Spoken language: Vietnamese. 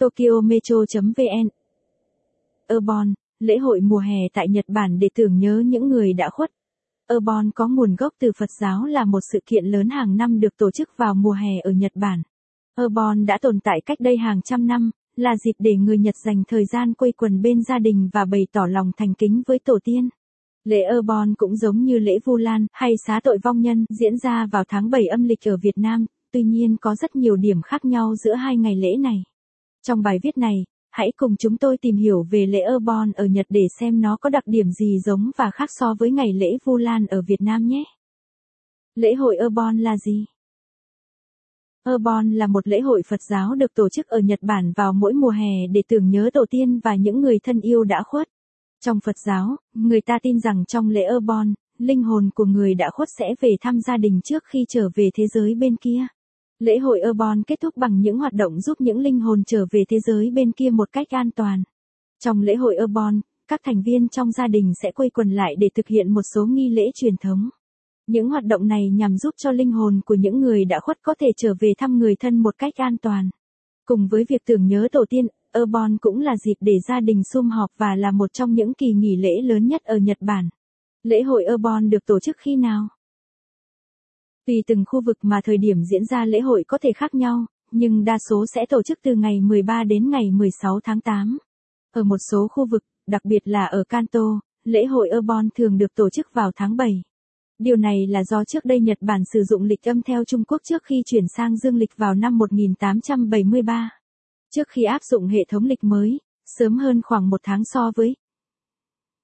Tokyo Metro.vn Urban, lễ hội mùa hè tại Nhật Bản để tưởng nhớ những người đã khuất. Urban có nguồn gốc từ Phật giáo là một sự kiện lớn hàng năm được tổ chức vào mùa hè ở Nhật Bản. Urban đã tồn tại cách đây hàng trăm năm, là dịp để người Nhật dành thời gian quây quần bên gia đình và bày tỏ lòng thành kính với tổ tiên. Lễ Urban cũng giống như lễ Vu Lan hay xá tội vong nhân diễn ra vào tháng 7 âm lịch ở Việt Nam, tuy nhiên có rất nhiều điểm khác nhau giữa hai ngày lễ này. Trong bài viết này, hãy cùng chúng tôi tìm hiểu về lễ Urban ở Nhật để xem nó có đặc điểm gì giống và khác so với ngày lễ Vu Lan ở Việt Nam nhé. Lễ hội Urban là gì? Urban là một lễ hội Phật giáo được tổ chức ở Nhật Bản vào mỗi mùa hè để tưởng nhớ tổ tiên và những người thân yêu đã khuất. Trong Phật giáo, người ta tin rằng trong lễ Urban, linh hồn của người đã khuất sẽ về thăm gia đình trước khi trở về thế giới bên kia. Lễ hội Urban kết thúc bằng những hoạt động giúp những linh hồn trở về thế giới bên kia một cách an toàn. Trong lễ hội Urban, các thành viên trong gia đình sẽ quây quần lại để thực hiện một số nghi lễ truyền thống. Những hoạt động này nhằm giúp cho linh hồn của những người đã khuất có thể trở về thăm người thân một cách an toàn. Cùng với việc tưởng nhớ tổ tiên, Urban cũng là dịp để gia đình sum họp và là một trong những kỳ nghỉ lễ lớn nhất ở Nhật Bản. Lễ hội Urban được tổ chức khi nào? Tùy từng khu vực mà thời điểm diễn ra lễ hội có thể khác nhau, nhưng đa số sẽ tổ chức từ ngày 13 đến ngày 16 tháng 8. Ở một số khu vực, đặc biệt là ở Kanto, lễ hội Obon thường được tổ chức vào tháng 7. Điều này là do trước đây Nhật Bản sử dụng lịch âm theo Trung Quốc trước khi chuyển sang dương lịch vào năm 1873. Trước khi áp dụng hệ thống lịch mới, sớm hơn khoảng một tháng so với.